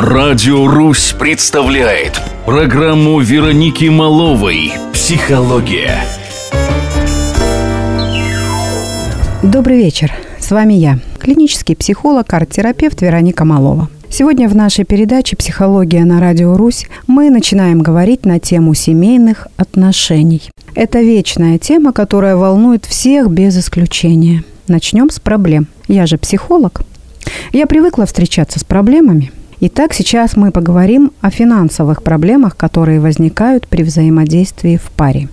Радио «Русь» представляет программу Вероники Маловой «Психология». Добрый вечер. С вами я, клинический психолог, арт-терапевт Вероника Малова. Сегодня в нашей передаче «Психология на Радио Русь» мы начинаем говорить на тему семейных отношений. Это вечная тема, которая волнует всех без исключения. Начнем с проблем. Я же психолог. Я привыкла встречаться с проблемами. Итак, сейчас мы поговорим о финансовых проблемах, которые возникают при взаимодействии в паре.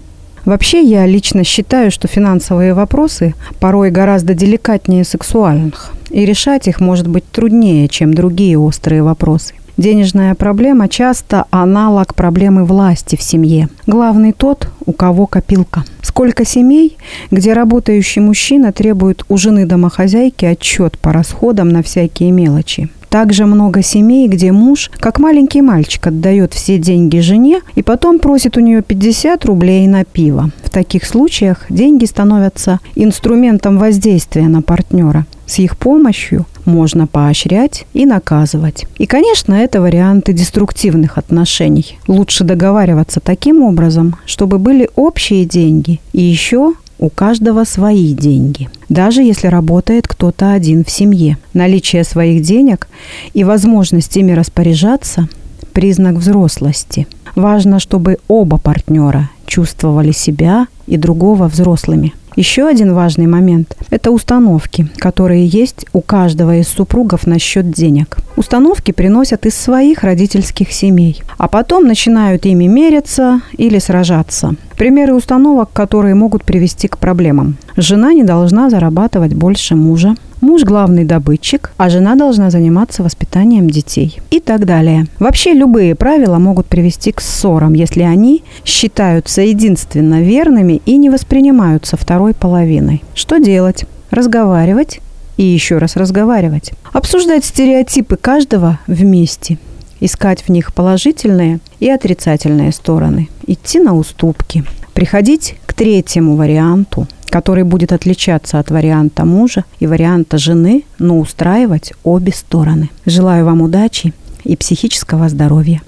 Вообще, я лично считаю, что финансовые вопросы порой гораздо деликатнее сексуальных, и решать их может быть труднее, чем другие острые вопросы. Денежная проблема часто аналог проблемы власти в семье. Главный тот, у кого копилка. Сколько семей, где работающий мужчина требует у жены домохозяйки отчет по расходам на всякие мелочи. Также много семей, где муж, как маленький мальчик, отдает все деньги жене и потом просит у нее 50 рублей на пиво. В таких случаях деньги становятся инструментом воздействия на партнера. С их помощью можно поощрять и наказывать. И, конечно, это варианты деструктивных отношений. Лучше договариваться таким образом, чтобы были общие деньги и еще у каждого свои деньги, даже если работает кто-то один в семье. Наличие своих денег и возможность ими распоряжаться – признак взрослости. Важно, чтобы оба партнера чувствовали себя и другого взрослыми – еще один важный момент – это установки, которые есть у каждого из супругов насчет денег. Установки приносят из своих родительских семей, а потом начинают ими мериться или сражаться. Примеры установок, которые могут привести к проблемам. Жена не должна зарабатывать больше мужа. Муж главный добытчик, а жена должна заниматься воспитанием детей и так далее. Вообще любые правила могут привести к ссорам, если они считаются единственно верными и не воспринимаются второй половиной. Что делать? Разговаривать и еще раз разговаривать. Обсуждать стереотипы каждого вместе – искать в них положительные и отрицательные стороны, идти на уступки, приходить к третьему варианту, который будет отличаться от варианта мужа и варианта жены, но устраивать обе стороны. Желаю вам удачи и психического здоровья.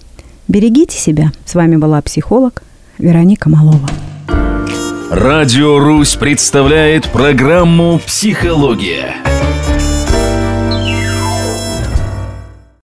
Берегите себя. С вами была психолог Вероника Малова. Радио «Русь» представляет программу «Психология».